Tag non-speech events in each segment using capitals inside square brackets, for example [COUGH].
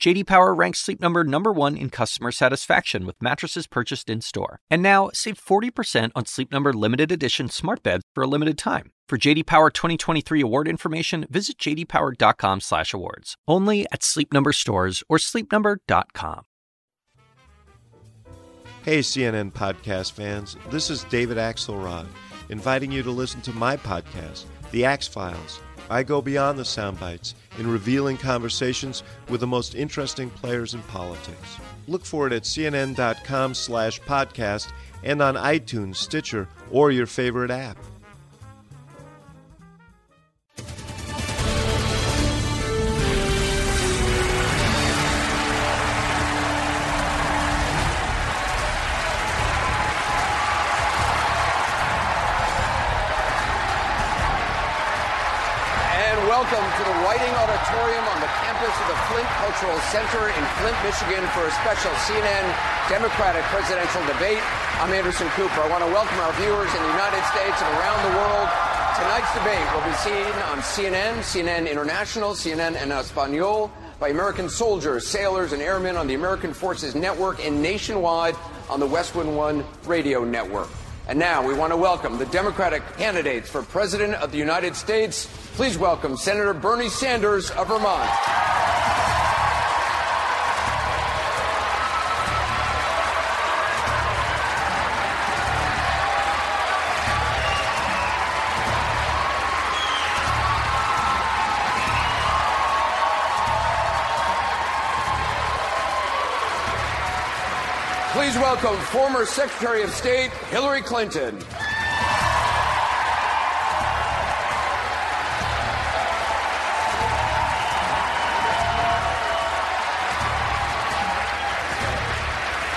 JD Power ranks Sleep Number number 1 in customer satisfaction with mattresses purchased in-store. And now, save 40% on Sleep Number limited edition smart beds for a limited time. For JD Power 2023 award information, visit jdpower.com/awards. Only at Sleep Number stores or sleepnumber.com. Hey CNN podcast fans, this is David Axelrod, inviting you to listen to my podcast, The Axe Files. I go beyond the sound bites in revealing conversations with the most interesting players in politics. Look for it at cnn.com slash podcast and on iTunes, Stitcher, or your favorite app. Cultural Center in Flint, Michigan for a special CNN Democratic presidential debate. I'm Anderson Cooper. I want to welcome our viewers in the United States and around the world. Tonight's debate will be seen on CNN, CNN International, CNN en Espanol, by American soldiers, sailors, and airmen on the American Forces Network and nationwide on the Westwood One radio network. And now we want to welcome the Democratic candidates for President of the United States. Please welcome Senator Bernie Sanders of Vermont. Please welcome former Secretary of State Hillary Clinton.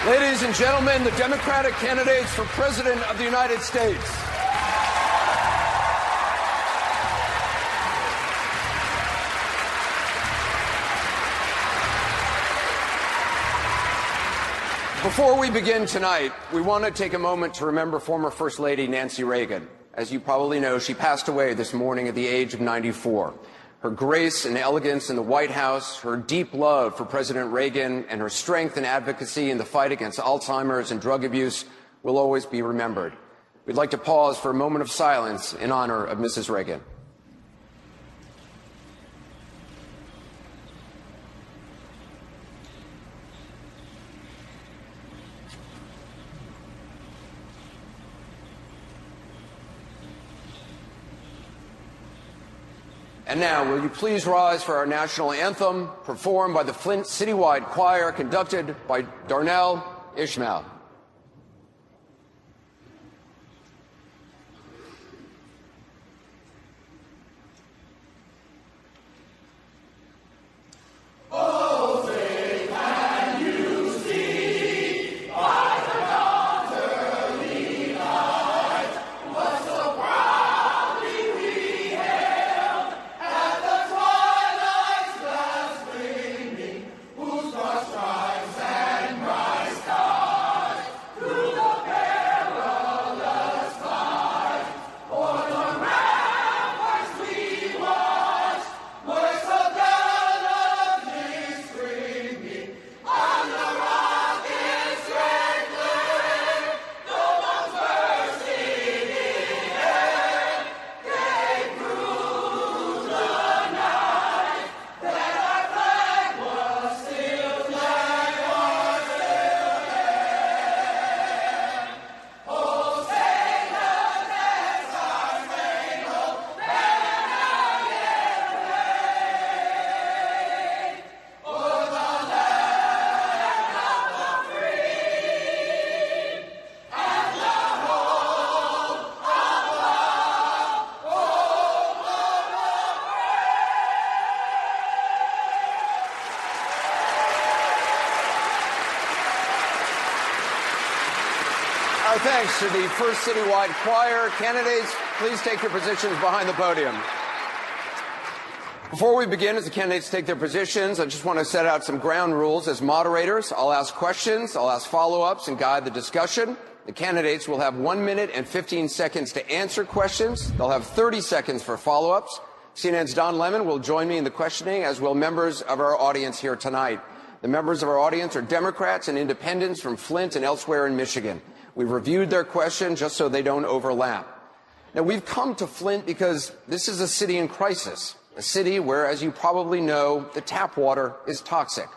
Ladies and gentlemen, the Democratic candidates for President of the United States. Before we begin tonight, we want to take a moment to remember former First Lady Nancy Reagan. As you probably know, she passed away this morning at the age of 94. Her grace and elegance in the White House, her deep love for President Reagan, and her strength and advocacy in the fight against Alzheimer's and drug abuse will always be remembered. We'd like to pause for a moment of silence in honor of Mrs. Reagan. And now, will you please rise for our national anthem, performed by the Flint Citywide Choir, conducted by Darnell Ishmael. Our thanks to the First Citywide Choir. Candidates, please take your positions behind the podium. Before we begin, as the candidates take their positions, I just want to set out some ground rules. As moderators, I'll ask questions, I'll ask follow ups, and guide the discussion. The candidates will have one minute and 15 seconds to answer questions. They'll have 30 seconds for follow ups. CNN's Don Lemon will join me in the questioning, as will members of our audience here tonight. The members of our audience are Democrats and independents from Flint and elsewhere in Michigan. We've reviewed their question just so they don't overlap. Now, we've come to Flint because this is a city in crisis a city where, as you probably know, the tap water is toxic.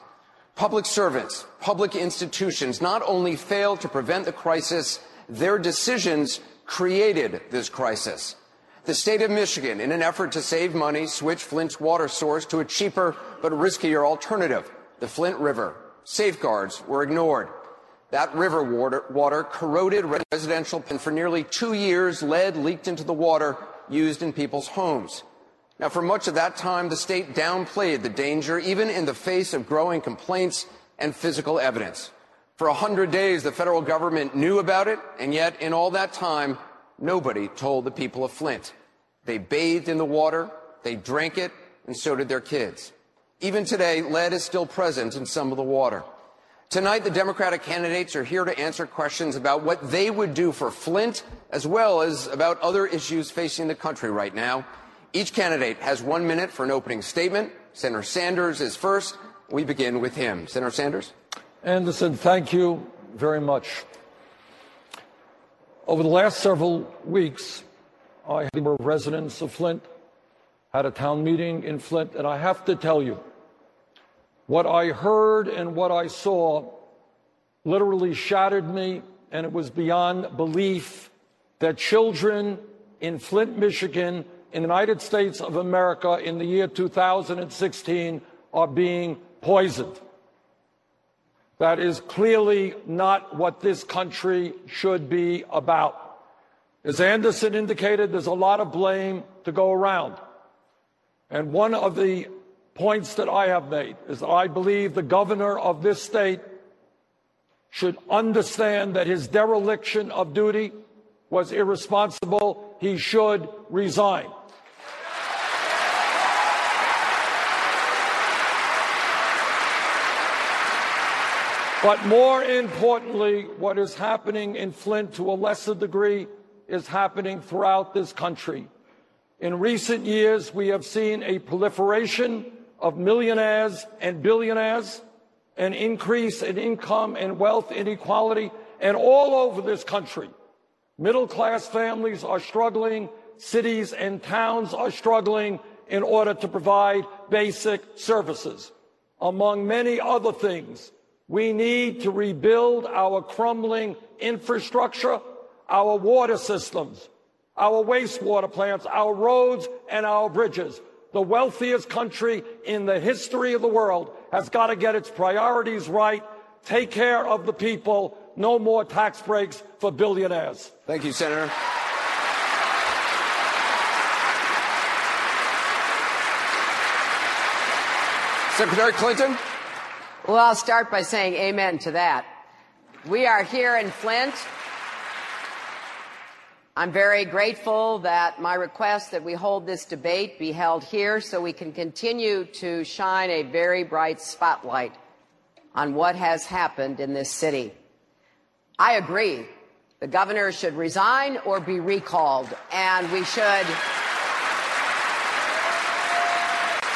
Public servants, public institutions not only failed to prevent the crisis, their decisions created this crisis. The state of Michigan, in an effort to save money, switched Flint's water source to a cheaper but riskier alternative, the Flint River. Safeguards were ignored. That river water, water corroded residential, and for nearly two years, lead leaked into the water used in people's homes. Now, for much of that time, the state downplayed the danger, even in the face of growing complaints and physical evidence. For a hundred days, the federal government knew about it, and yet in all that time, nobody told the people of Flint. They bathed in the water, they drank it, and so did their kids. Even today, lead is still present in some of the water. Tonight, the Democratic candidates are here to answer questions about what they would do for Flint, as well as about other issues facing the country right now. Each candidate has one minute for an opening statement. Senator Sanders is first. We begin with him. Senator Sanders. Anderson, thank you very much. Over the last several weeks, I had a residents of Flint, had a town meeting in Flint, and I have to tell you, what I heard and what I saw literally shattered me, and it was beyond belief that children in Flint, Michigan, in the United States of America in the year 2016 are being poisoned. That is clearly not what this country should be about. As Anderson indicated, there's a lot of blame to go around. And one of the points that I have made is that I believe the governor of this state should understand that his dereliction of duty was irresponsible. He should resign. But more importantly, what is happening in Flint to a lesser degree is happening throughout this country. In recent years, we have seen a proliferation of millionaires and billionaires, an increase in income and wealth inequality, and all over this country. Middle class families are struggling, cities and towns are struggling in order to provide basic services. Among many other things, we need to rebuild our crumbling infrastructure, our water systems, our wastewater plants, our roads, and our bridges. The wealthiest country in the history of the world has got to get its priorities right, take care of the people, no more tax breaks for billionaires. Thank you, Senator. Secretary Clinton. Well, I'll start by saying amen to that. We are here in Flint. I'm very grateful that my request that we hold this debate be held here so we can continue to shine a very bright spotlight on what has happened in this city. I agree. The governor should resign or be recalled, and we should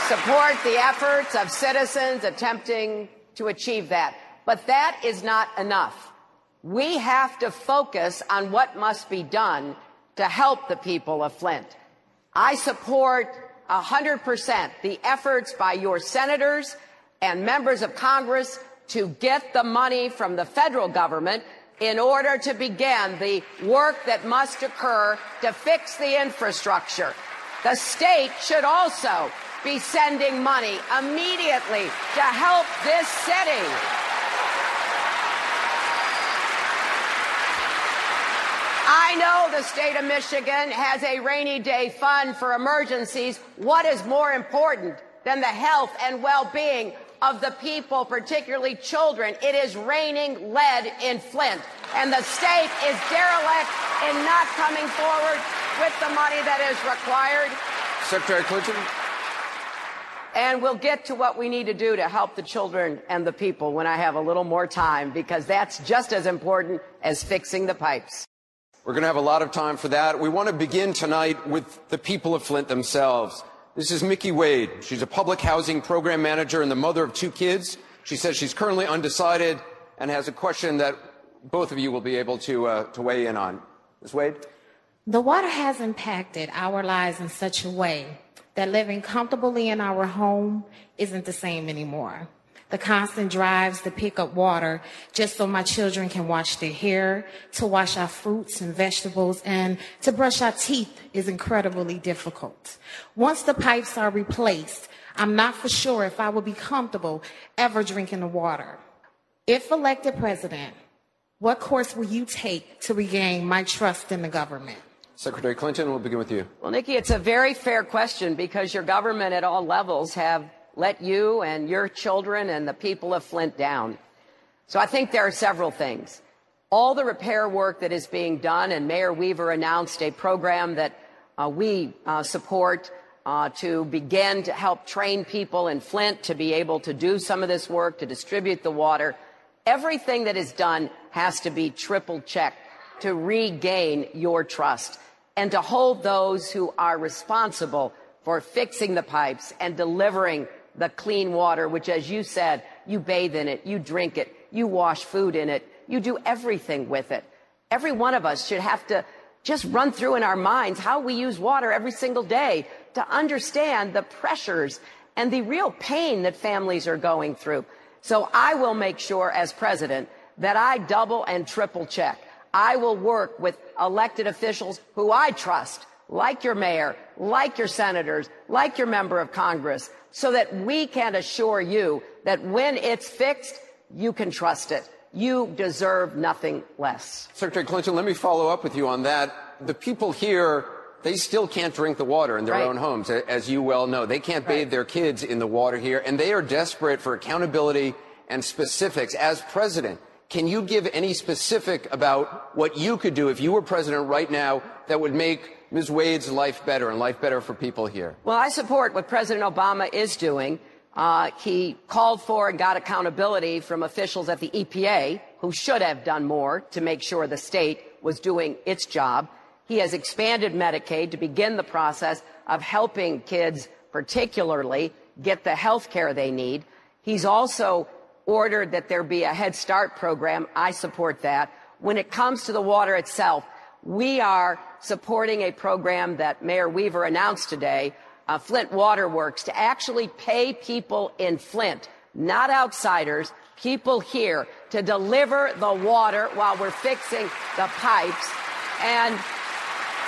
support the efforts of citizens attempting to achieve that. But that is not enough. We have to focus on what must be done to help the people of Flint. I support 100% the efforts by your senators and members of Congress to get the money from the federal government in order to begin the work that must occur to fix the infrastructure. The state should also be sending money immediately to help this city. I know the state of Michigan has a rainy day fund for emergencies. What is more important than the health and well-being of the people, particularly children? It is raining lead in Flint, and the state is derelict in not coming forward with the money that is required. Secretary Clinton. And we'll get to what we need to do to help the children and the people when I have a little more time, because that's just as important as fixing the pipes. We're going to have a lot of time for that. We want to begin tonight with the people of Flint themselves. This is Mickey Wade. She's a public housing program manager and the mother of two kids. She says she's currently undecided and has a question that both of you will be able to, uh, to weigh in on. Ms. Wade? The water has impacted our lives in such a way that living comfortably in our home isn't the same anymore the constant drives to pick up water just so my children can wash their hair, to wash our fruits and vegetables, and to brush our teeth is incredibly difficult. Once the pipes are replaced, I'm not for sure if I will be comfortable ever drinking the water. If elected president, what course will you take to regain my trust in the government? Secretary Clinton, we'll begin with you. Well, Nikki, it's a very fair question because your government at all levels have let you and your children and the people of Flint down. So I think there are several things. All the repair work that is being done, and Mayor Weaver announced a program that uh, we uh, support uh, to begin to help train people in Flint to be able to do some of this work, to distribute the water. Everything that is done has to be triple checked to regain your trust and to hold those who are responsible for fixing the pipes and delivering the clean water, which, as you said, you bathe in it, you drink it, you wash food in it, you do everything with it. Every one of us should have to just run through in our minds how we use water every single day to understand the pressures and the real pain that families are going through. So I will make sure as president that I double and triple check. I will work with elected officials who I trust, like your mayor, like your senators, like your member of Congress, so that we can assure you that when it's fixed, you can trust it. You deserve nothing less. Secretary Clinton, let me follow up with you on that. The people here, they still can't drink the water in their right. own homes, as you well know. They can't bathe their kids in the water here, and they are desperate for accountability and specifics. As president, can you give any specific about what you could do if you were president right now that would make Ms. Wade's life better and life better for people here? Well, I support what President Obama is doing. Uh, he called for and got accountability from officials at the EPA who should have done more to make sure the state was doing its job. He has expanded Medicaid to begin the process of helping kids, particularly, get the health care they need. He's also ordered that there be a Head Start program. I support that. When it comes to the water itself, we are supporting a program that Mayor Weaver announced today, uh, Flint Water Works, to actually pay people in Flint, not outsiders, people here, to deliver the water while we're fixing the pipes. And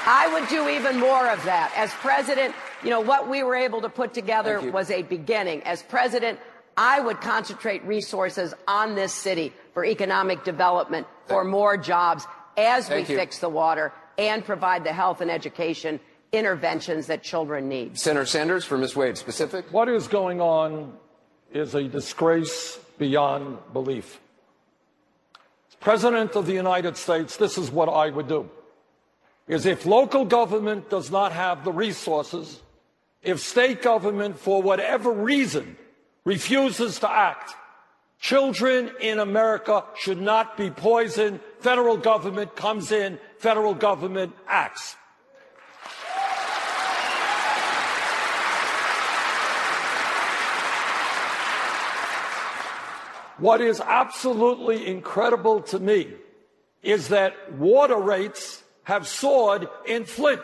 I would do even more of that. As president, you know, what we were able to put together was a beginning. As president, I would concentrate resources on this city for economic development, for more jobs, as Thank we you. fix the water and provide the health and education interventions that children need. Senator Sanders for Ms. Wade, specific. What is going on is a disgrace beyond belief. As President of the United States, this is what I would do. Is if local government does not have the resources, if state government, for whatever reason, refuses to act, children in America should not be poisoned. Federal government comes in federal government acts. What is absolutely incredible to me is that water rates have soared in Flint.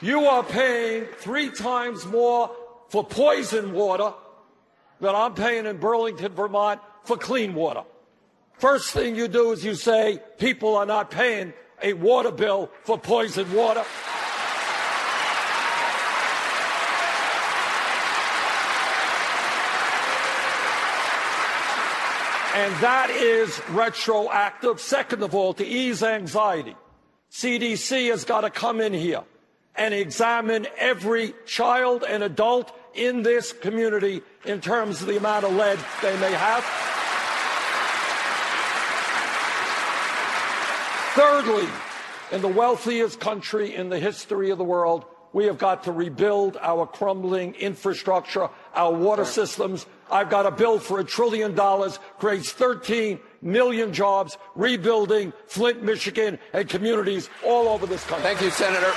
You are paying three times more for poison water than I'm paying in Burlington, Vermont for clean water. First thing you do is you say people are not paying a water bill for poisoned water. And that is retroactive. Second of all, to ease anxiety, CDC has got to come in here and examine every child and adult in this community in terms of the amount of lead they may have. Thirdly, in the wealthiest country in the history of the world, We have got to rebuild our crumbling infrastructure, our water systems. I've got a bill for a trillion dollars, creates 13 million jobs, rebuilding Flint, Michigan, and communities all over this country. Thank you, Senator.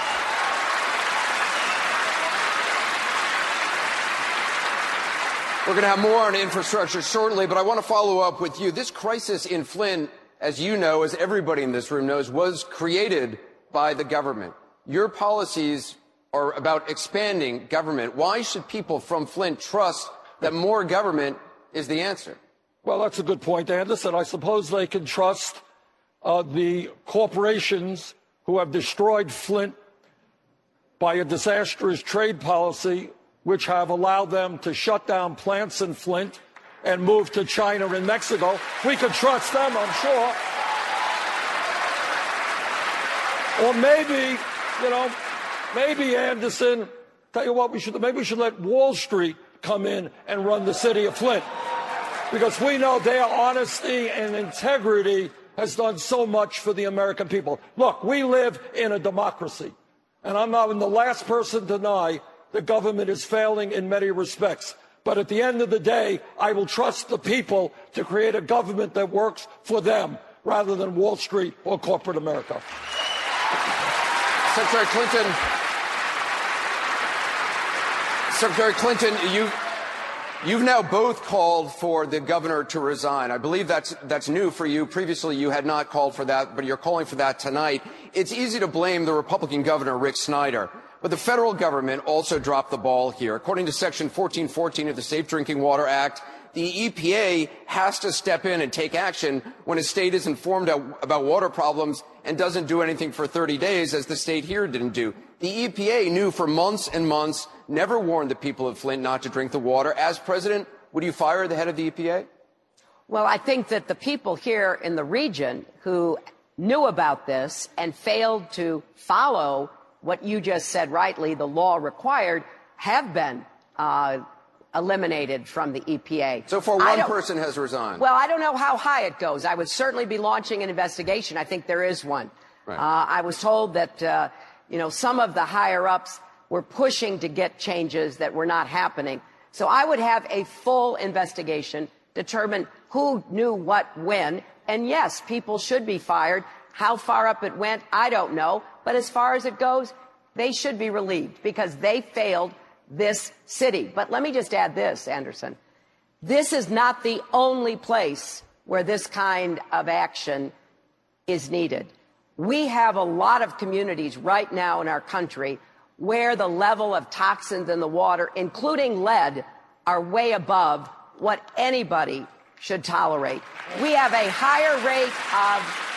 We're going to have more on infrastructure shortly, but I want to follow up with you. This crisis in Flint, as you know, as everybody in this room knows, was created by the government. Your policies are about expanding government. Why should people from Flint trust that more government is the answer? Well, that's a good point, Anderson. I suppose they can trust uh, the corporations who have destroyed Flint by a disastrous trade policy which have allowed them to shut down plants in Flint and move to China and Mexico. We could trust them, I'm sure. Or maybe, you know, maybe Anderson, tell you what, we should, maybe we should let Wall Street come in and run the city of Flint. Because we know their honesty and integrity has done so much for the American people. Look, we live in a democracy. And I'm not the last person to deny the government is failing in many respects. But at the end of the day, I will trust the people to create a government that works for them rather than Wall Street or corporate America. Secretary Clinton, Secretary Clinton, you You've now both called for the governor to resign. I believe that's, that's new for you. Previously, you had not called for that, but you're calling for that tonight. It's easy to blame the Republican governor, Rick Snyder. But the federal government also dropped the ball here. According to Section 1414 of the Safe Drinking Water Act, the EPA has to step in and take action when a state is informed about water problems and doesn't do anything for 30 days, as the state here didn't do. The EPA knew for months and months, never warned the people of Flint not to drink the water. As president, would you fire the head of the EPA? Well, I think that the people here in the region who knew about this and failed to follow what you just said rightly, the law required, have been uh, eliminated from the EPA. So far, one person has resigned. Well, I don't know how high it goes. I would certainly be launching an investigation. I think there is one. Right. Uh, I was told that, uh, you know, some of the higher ups were pushing to get changes that were not happening. So I would have a full investigation, determine who knew what when, and yes, people should be fired. How far up it went, I don't know. But as far as it goes, they should be relieved because they failed this city. But let me just add this, Anderson. This is not the only place where this kind of action is needed. We have a lot of communities right now in our country where the level of toxins in the water, including lead, are way above what anybody should tolerate. We have a higher rate of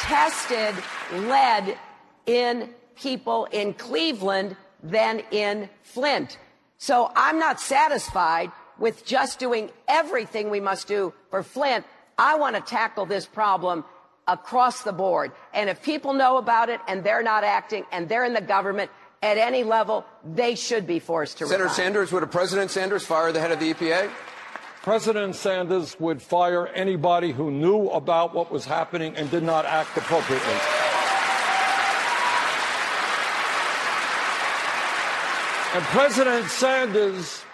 tested lead in people in Cleveland than in Flint. So I'm not satisfied with just doing everything we must do for Flint. I want to tackle this problem across the board. And if people know about it and they're not acting and they're in the government at any level, they should be forced to Senator resign. Sanders, would a President Sanders fire the head of the EPA? President Sanders would fire anybody who knew about what was happening and did not act appropriately. And President Sanders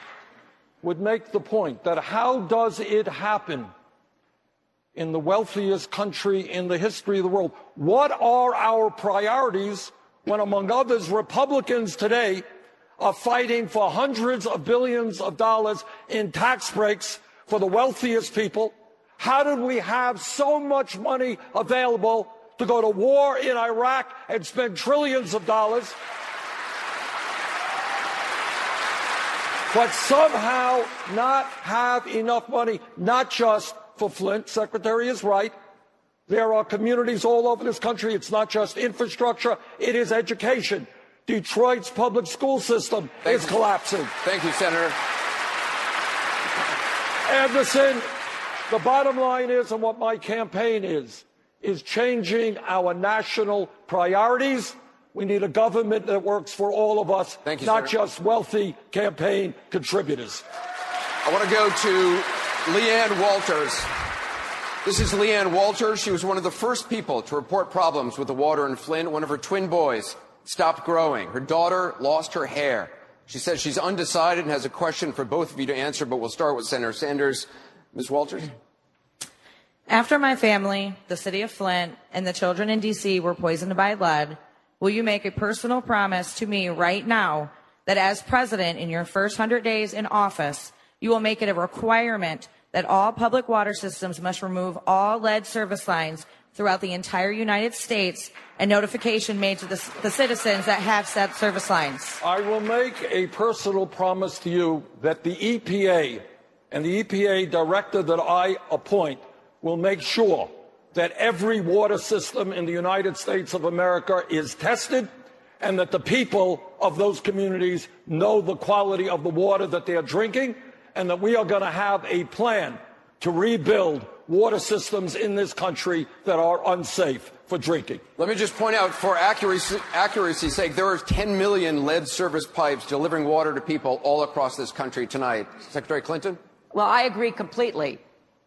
would make the point that how does it happen in the wealthiest country in the history of the world? What are our priorities when, among others, Republicans today are fighting for hundreds of billions of dollars in tax breaks for the wealthiest people? How did we have so much money available to go to war in Iraq and spend trillions of dollars? But somehow not have enough money, not just for Flint. Secretary is right. There are communities all over this country. It's not just infrastructure, it is education. Detroit's public school system Thank is you. collapsing. Thank you, Senator. Anderson, the bottom line is, and what my campaign is, is changing our national priorities. We need a government that works for all of us, you, not Senator. just wealthy campaign contributors. I want to go to LeeAnne Walters. This is LeeAnne Walters. She was one of the first people to report problems with the water in Flint. One of her twin boys stopped growing. Her daughter lost her hair. She says she's undecided and has a question for both of you to answer, but we'll start with Senator Sanders. Ms. Walters? After my family, the city of Flint, and the children in D.C. were poisoned by lead, will you make a personal promise to me right now that as president in your first 100 days in office, you will make it a requirement that all public water systems must remove all lead service lines throughout the entire United States and notification made to the, the, citizens that have said service lines. I will make a personal promise to you that the EPA and the EPA director that I appoint will make sure that every water system in the United States of America is tested and that the people of those communities know the quality of the water that they are drinking and that we are going to have a plan to rebuild water systems in this country that are unsafe for drinking. Let me just point out, for accuracy, accuracy's sake, there are 10 million lead service pipes delivering water to people all across this country tonight. Secretary Clinton? Well, I agree completely.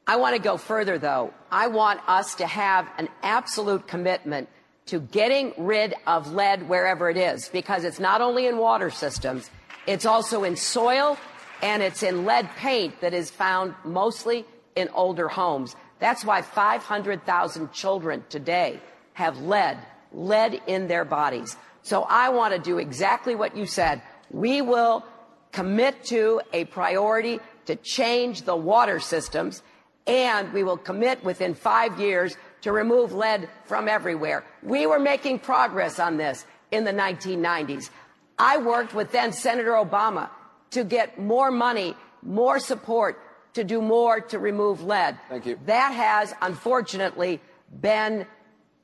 I want to go further, though. I want us to have an absolute commitment to getting rid of lead wherever it is, because it's not only in water systems, it's also in soil and it's in lead paint that is found mostly in older homes. That's why 500,000 children today have lead, lead in their bodies. So I want to do exactly what you said. We will commit to a priority to change the water systems, and we will commit within five years to remove lead from everywhere. We were making progress on this in the 1990s. I worked with then Senator Obama to get more money, more support to do more to remove lead. Thank you. That has unfortunately been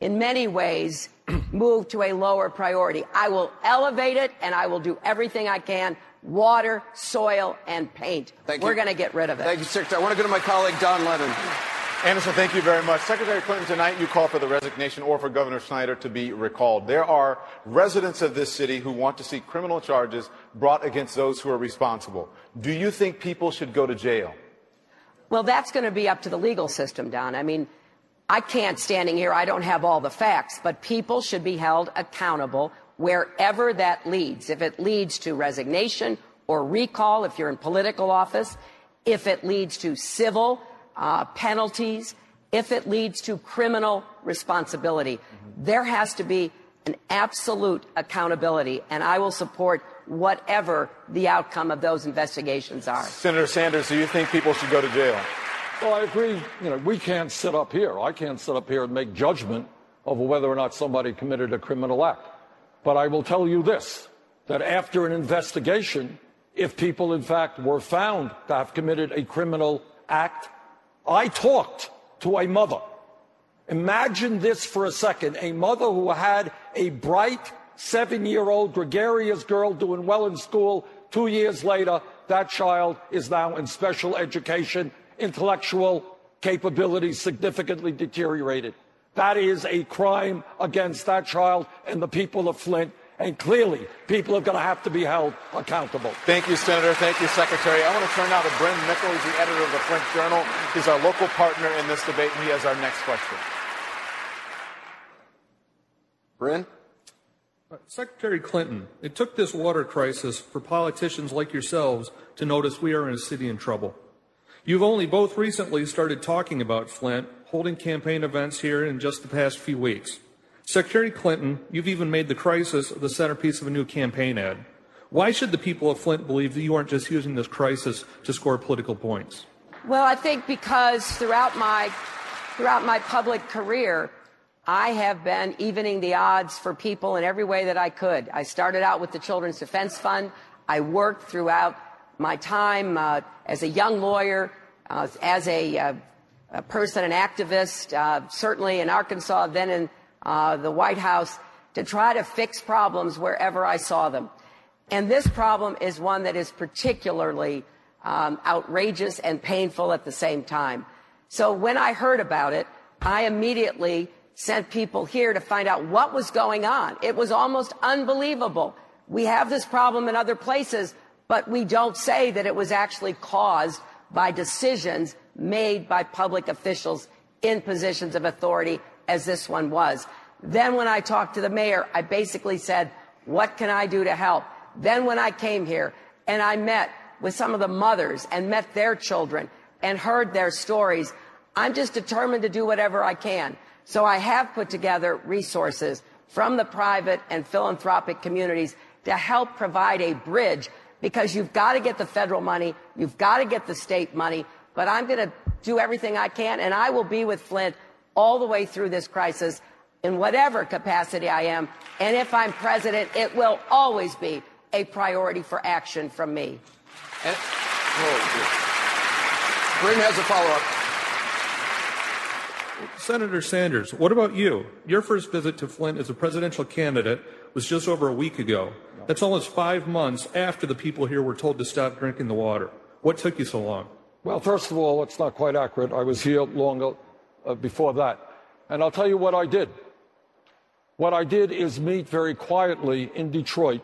in many ways [CLEARS THROAT] moved to a lower priority. I will elevate it and I will do everything I can. Water, soil, and paint. Thank We're you. going to get rid of it. Thank you, Secretary. I want to go to my colleague, Don Lemon. Anderson, thank you very much. Secretary Clinton, tonight you call for the resignation or for Governor Snyder to be recalled. There are residents of this city who want to see criminal charges brought against those who are responsible. Do you think people should go to jail? Well, that's going to be up to the legal system, Don. I mean, I can't standing here, I don't have all the facts, but people should be held accountable wherever that leads. If it leads to resignation or recall, if you're in political office, if it leads to civil uh, penalties, if it leads to criminal responsibility. There has to be an absolute accountability, and I will support whatever the outcome of those investigations are. Senator Sanders, do you think people should go to jail? Well, I agree. You know, we can't sit up here. I can't sit up here and make judgment over whether or not somebody committed a criminal act. But I will tell you this, that after an investigation, if people in fact were found to have committed a criminal act, I talked to a mother. Imagine this for a second. A mother who had a bright seven year old gregarious girl doing well in school. Two years later, that child is now in special education, intellectual capabilities significantly deteriorated. That is a crime against that child and the people of Flint. And clearly, people are going to have to be held accountable. Thank you, Senator. Thank you, Secretary. I want to turn now to Bryn Mickle. He's the editor of the Flint Journal. He's our local partner in this debate, and he has our next question. Bryn? Uh, Secretary Clinton, it took this water crisis for politicians like yourselves to notice we are in a city in trouble. You've only both recently started talking about Flint, holding campaign events here in just the past few weeks. Secretary Clinton, you've even made the crisis the centerpiece of a new campaign ad. Why should the people of Flint believe that you aren't just using this crisis to score political points? Well, I think because throughout my throughout my public career, I have been evening the odds for people in every way that I could. I started out with the Children's Defense Fund. I worked throughout my time uh, as a young lawyer, uh, as a, uh, a, person, an activist, uh, certainly in Arkansas, then in uh, the White House, to try to fix problems wherever I saw them. And this problem is one that is particularly um, outrageous and painful at the same time. So when I heard about it, I immediately sent people here to find out what was going on. It was almost unbelievable. We have this problem in other places, but we don't say that it was actually caused by decisions made by public officials in positions of authority as this one was. Then when I talked to the mayor, I basically said, What can I do to help? Then when I came here and I met with some of the mothers and met their children and heard their stories, I'm just determined to do whatever I can. So I have put together resources from the private and philanthropic communities to help provide a bridge because you've got to get the federal money, you've got to get the state money, but I'm going to do everything I can and I will be with Flint all the way through this crisis in whatever capacity I am. And if I'm president, it will always be a priority for action from me. And, oh, Bryn has a follow up. Senator Sanders, what about you? Your first visit to Flint as a presidential candidate was just over a week ago. That's almost five months after the people here were told to stop drinking the water. What took you so long? Well, first of all, it's not quite accurate. I was here long uh, before that. And I'll tell you what I did. What I did is meet very quietly in Detroit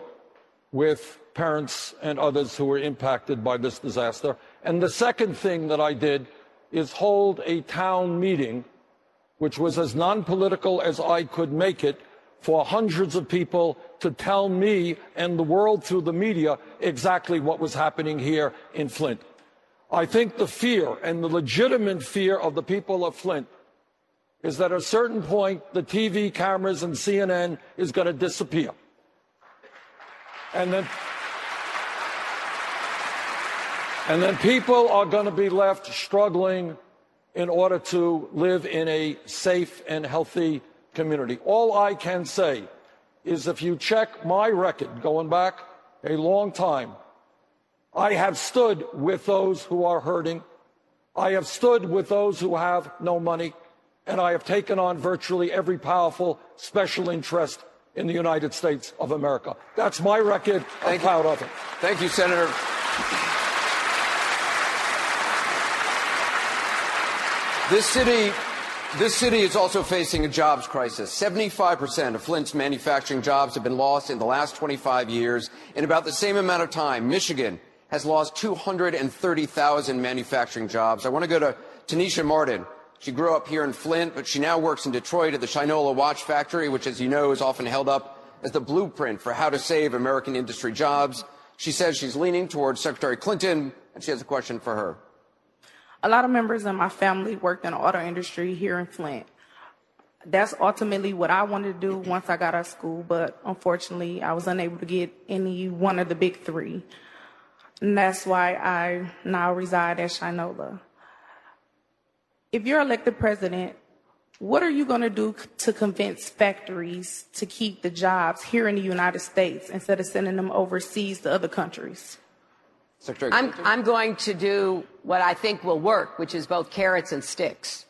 with parents and others who were impacted by this disaster. And the second thing that I did is hold a town meeting, which was as non political as I could make it, for hundreds of people to tell me and the world through the media exactly what was happening here in Flint. I think the fear and the legitimate fear of the people of Flint is that at a certain point the TV cameras and CNN is going to disappear. And then and then people are going to be left struggling in order to live in a safe and healthy community. All I can say is if you check my record going back a long time, I have stood with those who are hurting. I have stood with those who have no money. And I have taken on virtually every powerful special interest in the United States of America. That's my record. I'm Thank proud you. of it. Thank you, Senator. This city, this city is also facing a jobs crisis. 75% of Flint's manufacturing jobs have been lost in the last 25 years. In about the same amount of time, Michigan has lost 230,000 manufacturing jobs. I want to go to Tanisha Martin. She grew up here in Flint, but she now works in Detroit at the Shinola Watch Factory, which, as you know, is often held up as the blueprint for how to save American industry jobs. She says she's leaning towards Secretary Clinton, and she has a question for her. A lot of members of my family worked in the auto industry here in Flint. That's ultimately what I wanted to do once I got out of school, but unfortunately, I was unable to get any one of the big three. And that's why I now reside at Shinola. If you're elected president, what are you going to do to convince factories to keep the jobs here in the United States instead of sending them overseas to other countries? Secretary I'm, I'm going to do what I think will work, which is both carrots and sticks.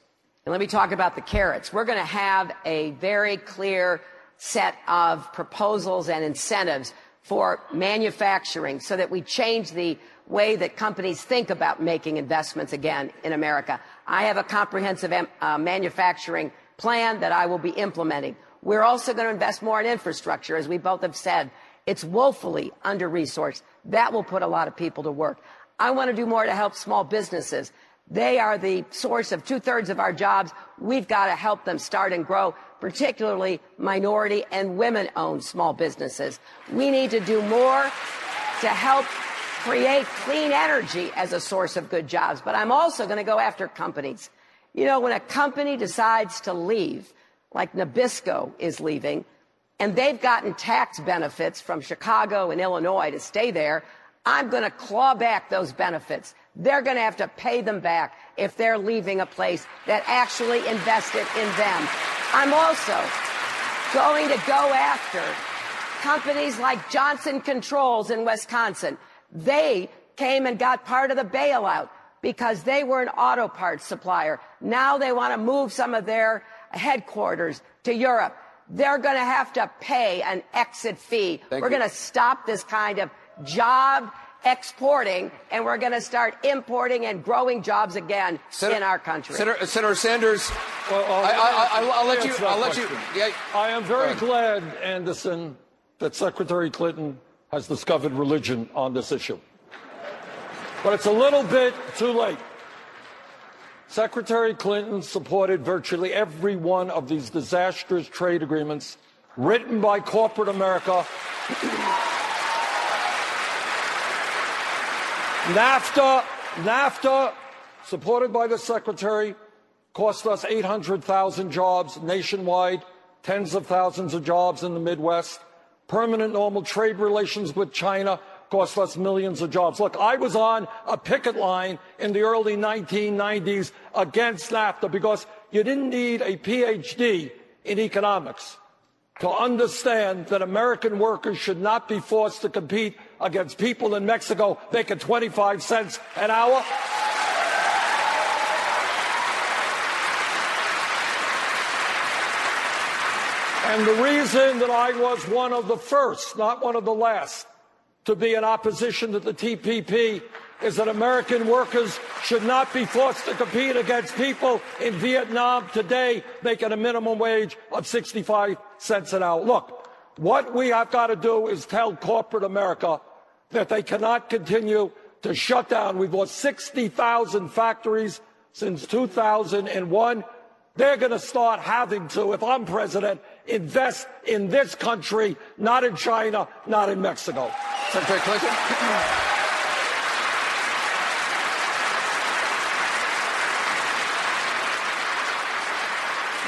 And let me talk about the carrots. We're going to have a very clear set of proposals and incentives for manufacturing so that we change the way that companies think about making investments again in America. I have a comprehensive uh, manufacturing plan that I will be implementing. We're also going to invest more in infrastructure, as we both have said. It's woefully under resourced. That will put a lot of people to work. I want to do more to help small businesses. They are the source of two thirds of our jobs. We've got to help them start and grow, particularly minority and women owned small businesses. We need to do more to help create clean energy as a source of good jobs. But I'm also going to go after companies. You know, when a company decides to leave, like Nabisco is leaving, and they've gotten tax benefits from Chicago and Illinois to stay there, I'm going to claw back those benefits. They're going to have to pay them back if they're leaving a place that actually invested in them. I'm also going to go after companies like Johnson Controls in Wisconsin. They came and got part of the bailout because they were an auto parts supplier. Now they want to move some of their headquarters to Europe they're going to have to pay an exit fee. Thank we're going to stop this kind of job exporting and we're going to start importing and growing jobs again Senator, in our country. Senator, Senator Sanders, Well, I'll, I, will let you. I'll let you. Yeah, I am very glad, Anderson, that Secretary Clinton has discovered religion on this issue. But it's a little bit too late. Secretary Clinton supported virtually every one of these disastrous trade agreements written by corporate America NAFTA, NAFTA, supported by the Secretary, cost us 800,000 jobs nationwide, tens of thousands of jobs in the Midwest. Permanent normal trade relations with China cost us millions of jobs. Look, I was on a picket line in the early 1990s against NAFTA because you didn't need a PhD in economics to understand that American workers should not be forced to compete against people in Mexico making 25 cents an hour. And the reason that I was one of the first, not one of the last, to be in opposition to the TPP is that American workers should not be forced to compete against people in Vietnam today making a minimum wage of 65 cents an hour. Look, what we have got to do is tell corporate America that they cannot continue to shut down. We've lost 60,000 factories since 2001. They're going to start having to, if I'm president, invest in this country, not in China, not in Mexico. Secretary Clinton.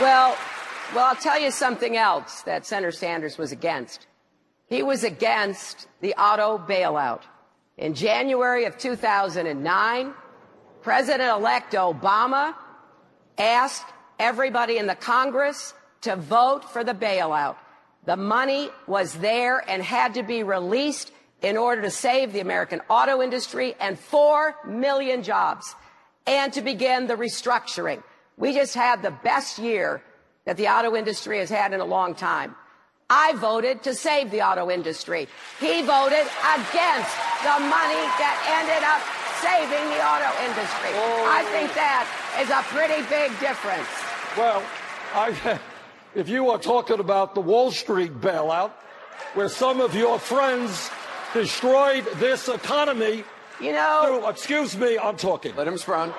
Well, well, I'll tell you something else that Senator Sanders was against. He was against the auto bailout. In January of 2009, President-elect Obama asked everybody in the Congress to vote for the bailout. The money was there and had to be released in order to save the American auto industry and 4 million jobs and to begin the restructuring. We just had the best year that the auto industry has had in a long time. I voted to save the auto industry. He voted against the money that ended up saving the auto industry. Oh. I think that is a pretty big difference. Well, I, [LAUGHS] if you are talking about the Wall Street bailout, where some of your friends destroyed this economy. You know. Through, excuse me, I'm talking. Let him sprung.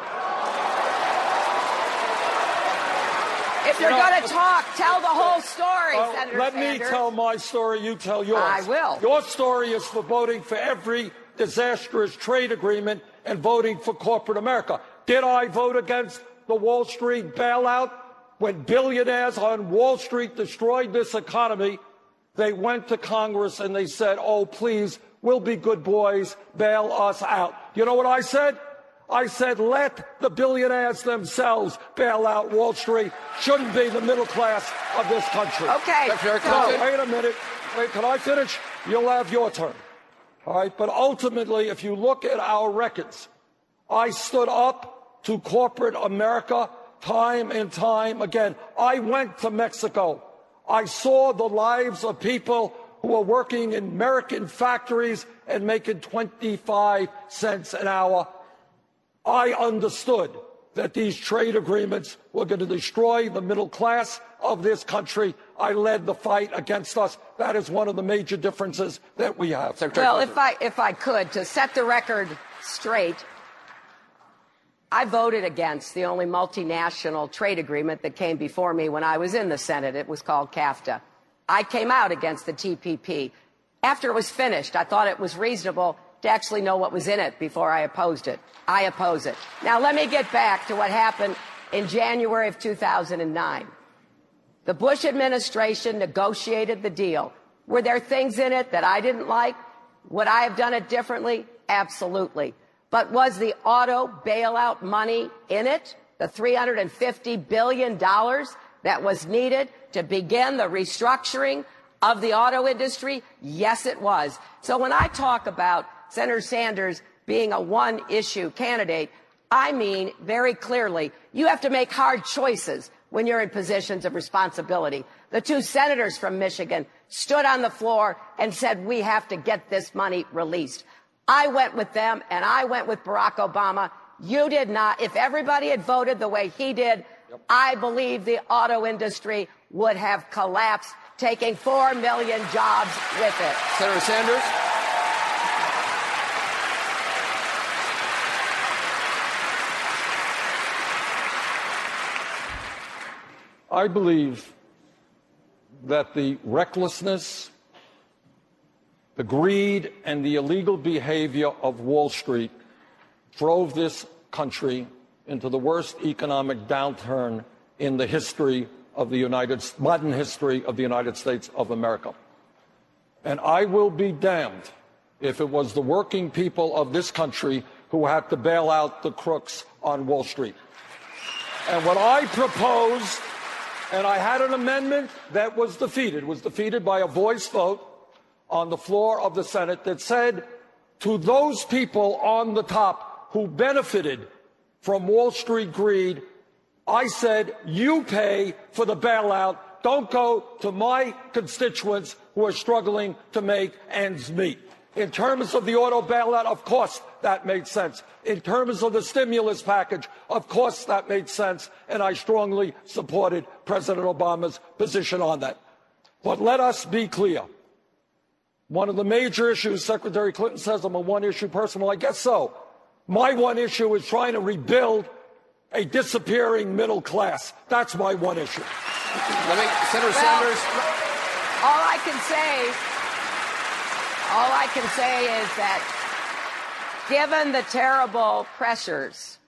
If you're going to talk, tell the whole uh, story, Well, Senator let Sanders. me tell my story, you tell yours. I will. Your story is for voting for every disastrous trade agreement and voting for corporate America. Did I vote against the Wall Street bailout? When billionaires on Wall Street destroyed this economy, they went to Congress and they said, oh, please, we'll be good boys, bail us out. You know what I said? I said, let the billionaires themselves bail out Wall Street. Shouldn't be the middle class of this country. Okay. Secretary so- Clinton. Wait a minute. Wait, can I finish? You'll have your turn. All right. But ultimately, if you look at our records, I stood up to corporate America time and time again. I went to Mexico. I saw the lives of people who are working in American factories and making 25 cents an hour. I understood that these trade agreements were going to destroy the middle class of this country. I led the fight against us. That is one of the major differences that we have. Secretary Well, Clinton. if I if I could to set the record straight, I voted against the only multinational trade agreement that came before me when I was in the Senate. It was called CAFTA. I came out against the TPP. After it was finished, I thought it was reasonable to actually know what was in it before I opposed it. I oppose it. Now let me get back to what happened in January of 2009. The Bush administration negotiated the deal. Were there things in it that I didn't like? Would I have done it differently? Absolutely. But was the auto bailout money in it? The $350 billion that was needed to begin the restructuring of the auto industry? Yes, it was. So when I talk about Senator Sanders being a one issue candidate, I mean very clearly, you have to make hard choices when you're in positions of responsibility. The two senators from Michigan stood on the floor and said, we have to get this money released. I went with them and I went with Barack Obama. You did not. If everybody had voted the way he did, I believe the auto industry would have collapsed, taking four million jobs with it. Senator Sanders. I believe that the recklessness The greed and the illegal behavior of Wall Street drove this country into the worst economic downturn in the history of the United modern history of the United States of America. And I will be damned if it was the working people of this country who had to bail out the crooks on Wall Street. And what I proposed, and I had an amendment that was defeated, was defeated by a voice vote on the floor of the Senate that said to those people on the top who benefited from Wall Street greed, I said, you pay for the bailout. Don't go to my constituents who are struggling to make ends meet. In terms of the auto bailout, of course that made sense. In terms of the stimulus package, of course that made sense. And I strongly supported President Obama's position on that. But let us be clear. One of the major issues, Secretary Clinton says I'm a one issue person. Well, I guess so. My one issue is trying to rebuild a disappearing middle class. That's my one issue. Let me, Senator well, Sanders. All I can say, all I can say is that given the terrible pressures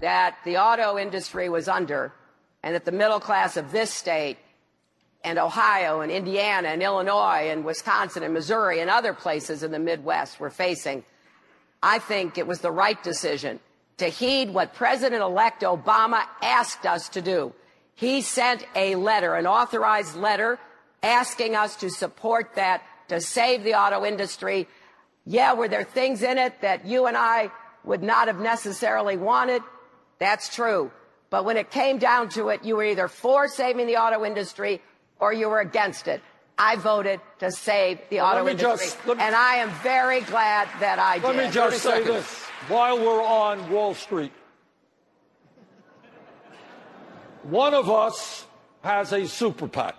that the auto industry was under, and that the middle class of this state and Ohio and Indiana and Illinois and Wisconsin and Missouri and other places in the Midwest were facing, I think it was the right decision to heed what President elect Obama asked us to do. He sent a letter, an authorized letter, asking us to support that to save the auto industry. Yeah, were there things in it that you and I would not have necessarily wanted? That's true. But when it came down to it, you were either for saving the auto industry or you were against it. I voted to save the well, auto industry. Just, me, and I am very glad that I let did. Let me just say seconds. this while we're on Wall Street. One of us has a super PAC.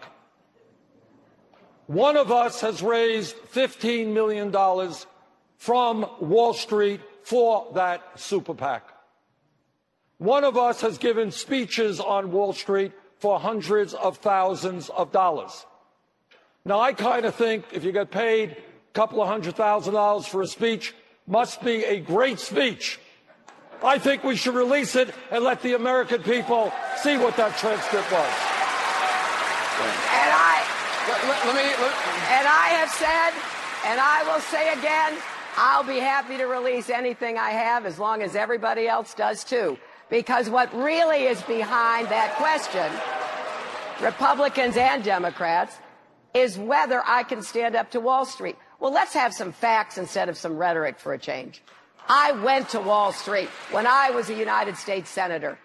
One of us has raised $15 million from Wall Street for that super PAC. One of us has given speeches on Wall Street for hundreds of thousands of dollars. Now, I kind of think if you get paid a couple of hundred thousand dollars for a speech, must be a great speech. I think we should release it and let the American people see what that transcript was. And I, let, let me, let, and I have said, and I will say again, I'll be happy to release anything I have as long as everybody else does too. Because what really is behind that question, Republicans and Democrats, is whether I can stand up to Wall Street. Well, let's have some facts instead of some rhetoric for a change. I went to Wall Street when I was a United States Senator.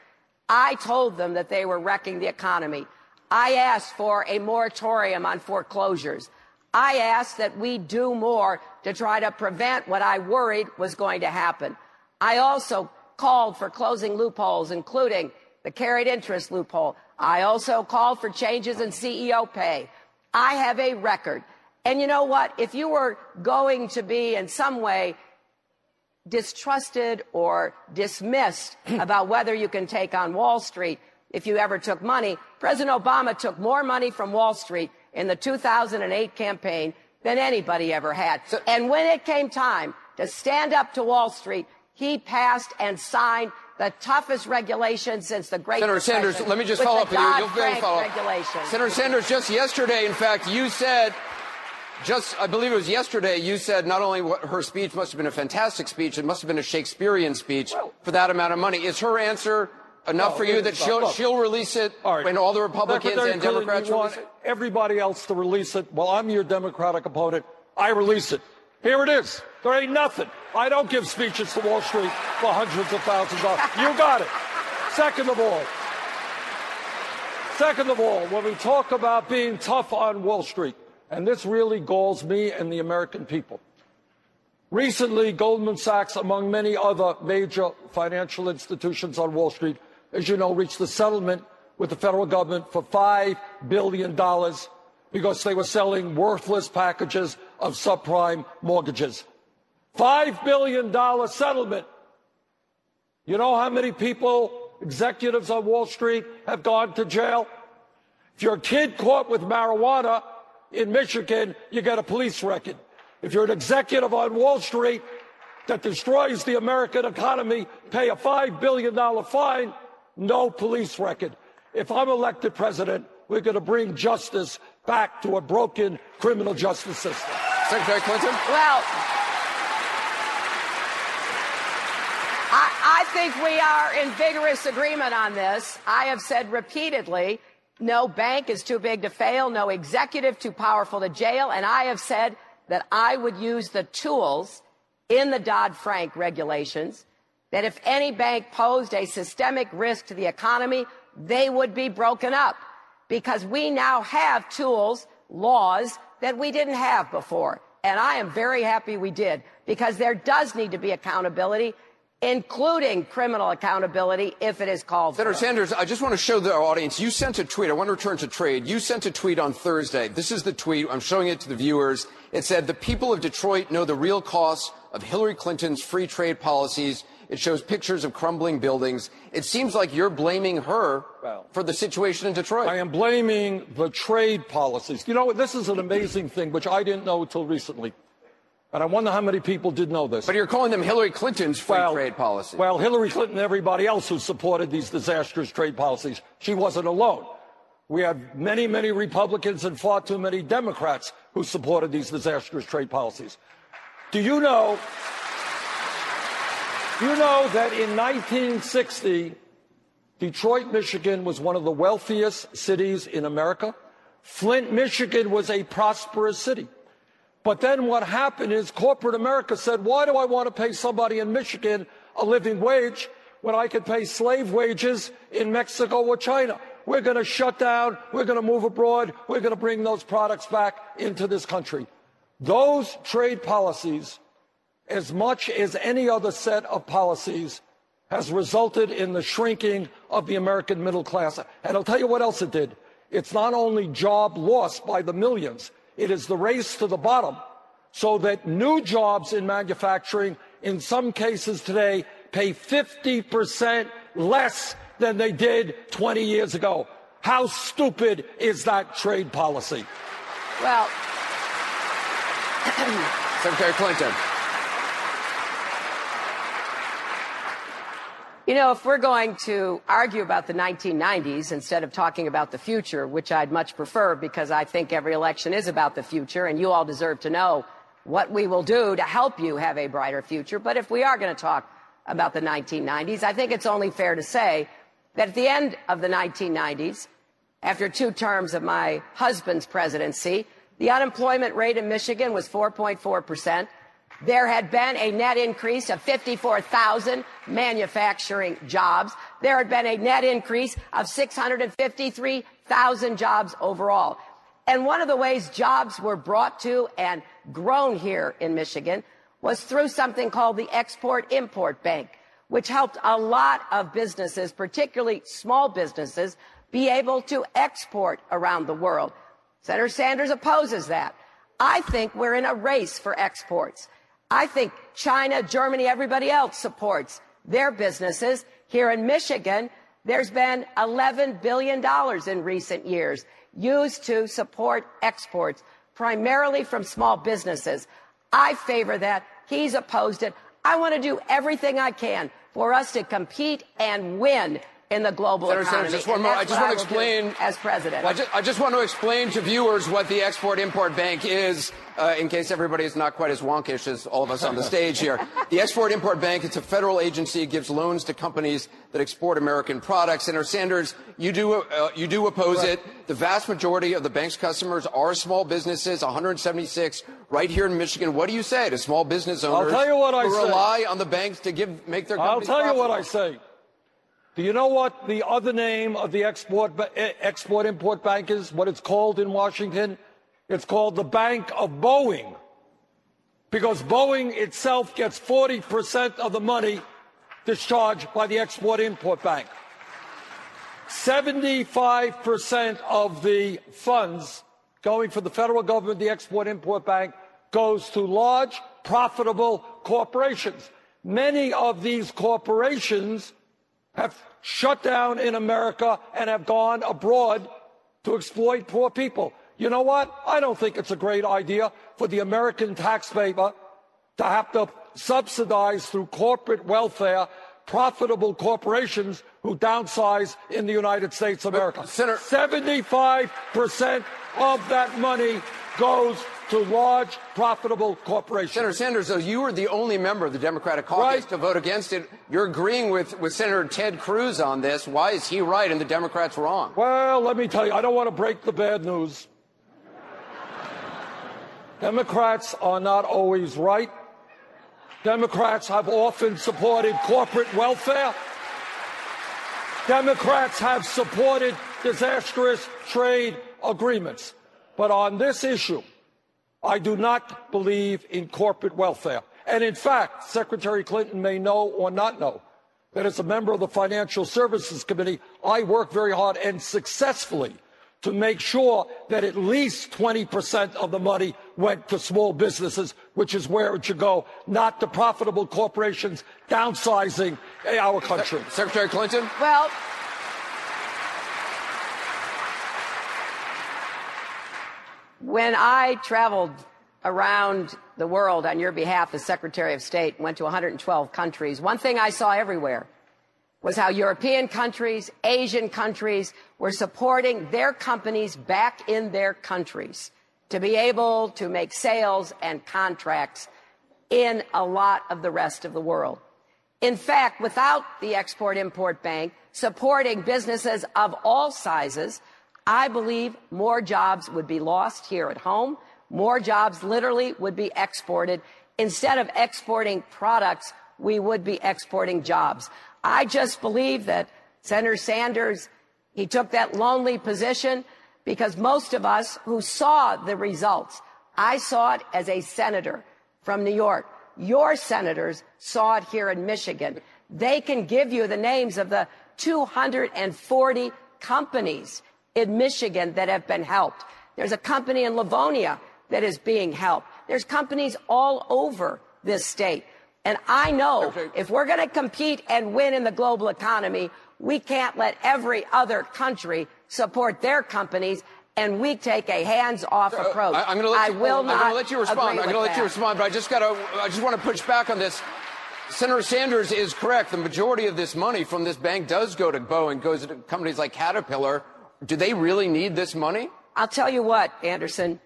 I told them that they were wrecking the economy. I asked for a moratorium on foreclosures. I asked that we do more to try to prevent what I worried was going to happen. I also called for closing loopholes, including the carried interest loophole. I also called for changes in CEO pay. I have a record. And you know what? If you were going to be in some way distrusted or dismissed [CLEARS THROAT] about whether you can take on Wall Street if you ever took money, President Obama took more money from Wall Street in the 2008 campaign than anybody ever had. So, and when it came time to stand up to Wall Street, he passed and signed the toughest regulation since the Great Senator Depression, Sanders, let me just follow up with you. You'll very follow up. Senator Sanders, just yesterday, in fact, you said, just I believe it was yesterday, you said not only what her speech must have been a fantastic speech, it must have been a Shakespearean speech well, for that amount of money. Is her answer enough oh, for you that she'll, she'll release it all right. when all the Republicans Secretary and Democrats release it? Everybody else to release it. Well, I'm your Democratic opponent. I release it. Here it is. There ain't nothing. I don't give speeches to Wall Street for hundreds of thousands of dollars. You got it. Second of all, second of all, when we talk about being tough on Wall Street, and this really galls me and the American people. Recently, Goldman Sachs, among many other major financial institutions on Wall Street, as you know, reached a settlement with the federal government for $5 billion because they were selling worthless packages of subprime mortgages. $5 billion settlement. You know how many people, executives on Wall Street, have gone to jail? If your kid caught with marijuana in Michigan, you get a police record. If you're an executive on Wall Street that destroys the American economy, pay a $5 billion fine, no police record. If I'm elected president, we're going to bring justice back to a broken criminal justice system. Secretary Clinton? Well, I, I think we are in vigorous agreement on this. I have said repeatedly no bank is too big to fail, no executive too powerful to jail, and I have said that I would use the tools in the Dodd Frank regulations that if any bank posed a systemic risk to the economy, they would be broken up because we now have tools, laws that we didn't have before. And I am very happy we did because there does need to be accountability including criminal accountability if it is called for Senator for. Sanders, I just want to show the audience. You sent a tweet. I want to return to trade. You sent a tweet on Thursday. This is the tweet. I'm showing it to the viewers. It said, The people of Detroit know the real cost of Hillary Clinton's free trade policies. It shows pictures of crumbling buildings. It seems like you're blaming her Well, for the situation in Detroit. I am blaming the trade policies. You know, this is an amazing thing, which I didn't know until recently. And I wonder how many people did know this. but you're calling them Hillary Clinton's free well, trade policy. Well, Hillary Clinton and everybody else who supported these disastrous trade policies, she wasn't alone. We had many, many Republicans and far too many Democrats who supported these disastrous trade policies. Do you know? You know that in 1960, Detroit, Michigan was one of the wealthiest cities in America? Flint, Michigan was a prosperous city. But then what happened is corporate America said, why do I want to pay somebody in Michigan a living wage when I could pay slave wages in Mexico or China? We're going to shut down. We're going to move abroad. We're going to bring those products back into this country. Those trade policies, as much as any other set of policies, has resulted in the shrinking of the American middle class. And I'll tell you what else it did. It's not only job loss by the millions, it is the race to the bottom so that new jobs in manufacturing, in some cases today, pay 50% less than they did 20 years ago. How stupid is that trade policy? Well, Secretary Clinton. You know, if we're going to argue about the 1990s instead of talking about the future, which I'd much prefer because I think every election is about the future and you all deserve to know what we will do to help you have a brighter future. But if we are going to talk about the 1990s, I think it's only fair to say that at the end of the 1990s, after two terms of my husband's presidency, the unemployment rate in Michigan was 4.4 percent. There had been a net increase of 54,000 manufacturing jobs. There had been a net increase of 653,000 jobs overall. And one of the ways jobs were brought to and grown here in Michigan was through something called the Export Import Bank, which helped a lot of businesses, particularly small businesses, be able to export around the world. Senator Sanders opposes that. I think we're in a race for exports. I think China, Germany, everybody else supports their businesses. Here in Michigan, there's been $11 billion in recent years used to support exports, primarily from small businesses. I favor that. He's opposed it. I want to do everything I can for us to compete and win in the global Senator economy. Sanders, just one more. I just want to explain as president. Well, I, just, I just want to explain to viewers what the Export Import Bank is, uh, in case everybody is not quite as wonkish as all of us on the stage here. The Export Import Bank, it's a federal agency. It gives loans to companies that export American products. Senator Sanders, you do uh, you do oppose Right. it. The vast majority of the bank's customers are small businesses, 176 right here in Michigan. What do you say to small business I'll owners tell you what I who say. rely on the banks to give make their I'll companies tell you what I say. Do you know what the other name of the export eh, export import bank is? What it's called in Washington? It's called the Bank of Boeing. Because Boeing itself gets 40% of the money discharged by the export import bank. 75% of the funds going from the federal government, the export import bank, goes to large, profitable corporations. Many of these corporations have shut down in America and have gone abroad to exploit poor people. You know what? I don't think it's a great idea for the American taxpayer to have to subsidize through corporate welfare profitable corporations who downsize in the United States of America. Senator, 75% of that money goes to large, profitable corporations. Senator Sanders, though, you were the only member of the Democratic caucus Right. to vote against it. You're agreeing with, with Senator Ted Cruz on this. Why is he right and the Democrats wrong? Well, let me tell you, I don't want to break the bad news. Democrats are not always right. Democrats have often supported corporate welfare. Democrats have supported disastrous trade agreements. But on this issue, I do not believe in corporate welfare. And in fact, Secretary Clinton may know or not know that as a member of the Financial Services Committee, I work very hard and successfully to make sure that at least 20% of the money went to small businesses, which is where it should go, not to profitable corporations downsizing our country. Secretary Clinton? Well, when I traveled around the world on your behalf as Secretary of State, went to 112 countries, one thing I saw everywhere was how European countries, Asian countries were supporting their companies back in their countries to be able to make sales and contracts in a lot of the rest of the world. In fact, without the Export Import Bank supporting businesses of all sizes, I believe more jobs would be lost here at home. More jobs literally would be exported. Instead of exporting products, we would be exporting jobs. I just believe that Senator Sanders, he took that lonely position because most of us who saw the results, I saw it as a senator from New York. Your senators saw it here in Michigan. They can give you the names of the 240 companies in Michigan that have been helped. There's a company in Livonia that is being helped. There's companies all over this state. And I know Okay. if we're going to compete and win in the global economy, we can't let every other country support their companies and we take a hands-off uh, approach. I, am going to let you, will I'm not let you respond. I'm going to let you respond, but I just got to. I just want to push back on this. Senator Sanders is correct. The majority of this money from this bank does go to Boeing, goes to companies like Caterpillar. Do they really need this money? I'll tell you what, Anderson.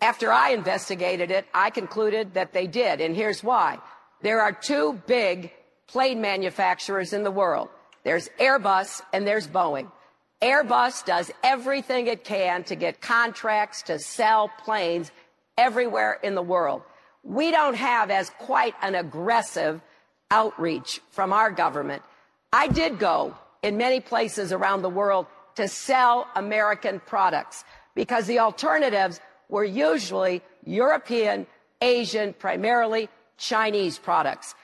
After I investigated it, I concluded that they did, and here's why. There are two big plane manufacturers in the world. There's Airbus and there's Boeing. Airbus does everything it can to get contracts to sell planes everywhere in the world. We don't have as quite an aggressive outreach from our government. I did go in many places around the world to sell American products because the alternatives were usually European, Asian, primarily Chinese products.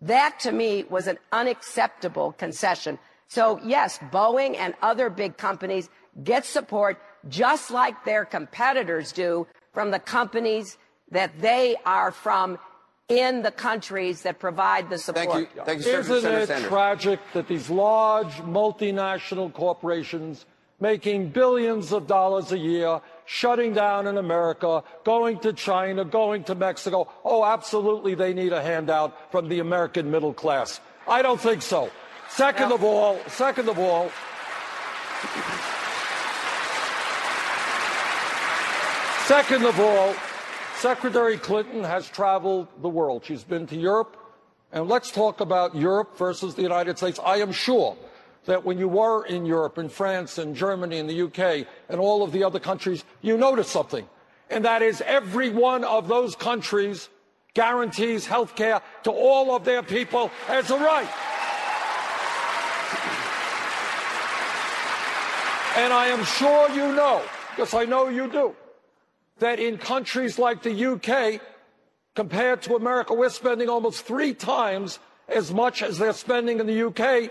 That to me was an unacceptable concession. So yes, Boeing and other big companies get support just like their competitors do from the companies that they are from in the countries that provide the support. Thank you. Thank you, Senator, Isn't Senator it Sanders. tragic that these large multinational corporations making billions of dollars a year, shutting down in America, going to China, going to Mexico, oh, absolutely they need a handout from the American middle class. I don't think so. Second of all, second of all, Second of all, Secretary Clinton has traveled the world. She's been to Europe. And let's talk about Europe versus the United States. I am sure that when you were in Europe, in France, in Germany, in the UK, and all of the other countries, you noticed something. And that is every one of those countries guarantees health care to all of their people as a right. And I am sure you know, because I know you do, that in countries like the UK, compared to America, we're spending almost three times as much as they're spending in the UK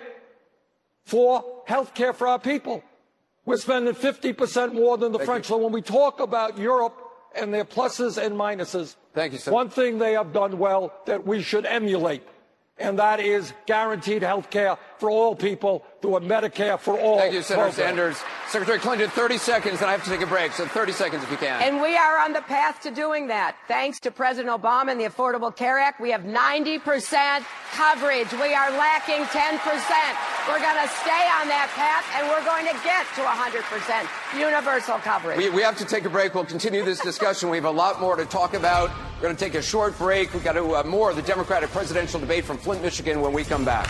for health care for our people. We're spending 50% more than the French. So when we talk about Europe and their pluses and minuses, Thank you, sir. one thing they have done well that we should emulate, and that is guaranteed health care for for all people through a Medicare for all. Thank you, Senator program. Sanders. Secretary Clinton, 30 seconds, and I have to take a break. So 30 seconds if you can. And we are on the path to doing that. Thanks to President Obama and the Affordable Care Act, we have 90% coverage. We are lacking 10%. We're going to stay on that path, and we're going to get to 100% universal coverage. We, we have to take a break. We'll continue this discussion. We have a lot more to talk about. We're going to take a short break. We've got to, uh, more of the Democratic presidential debate from Flint, Michigan when we come back.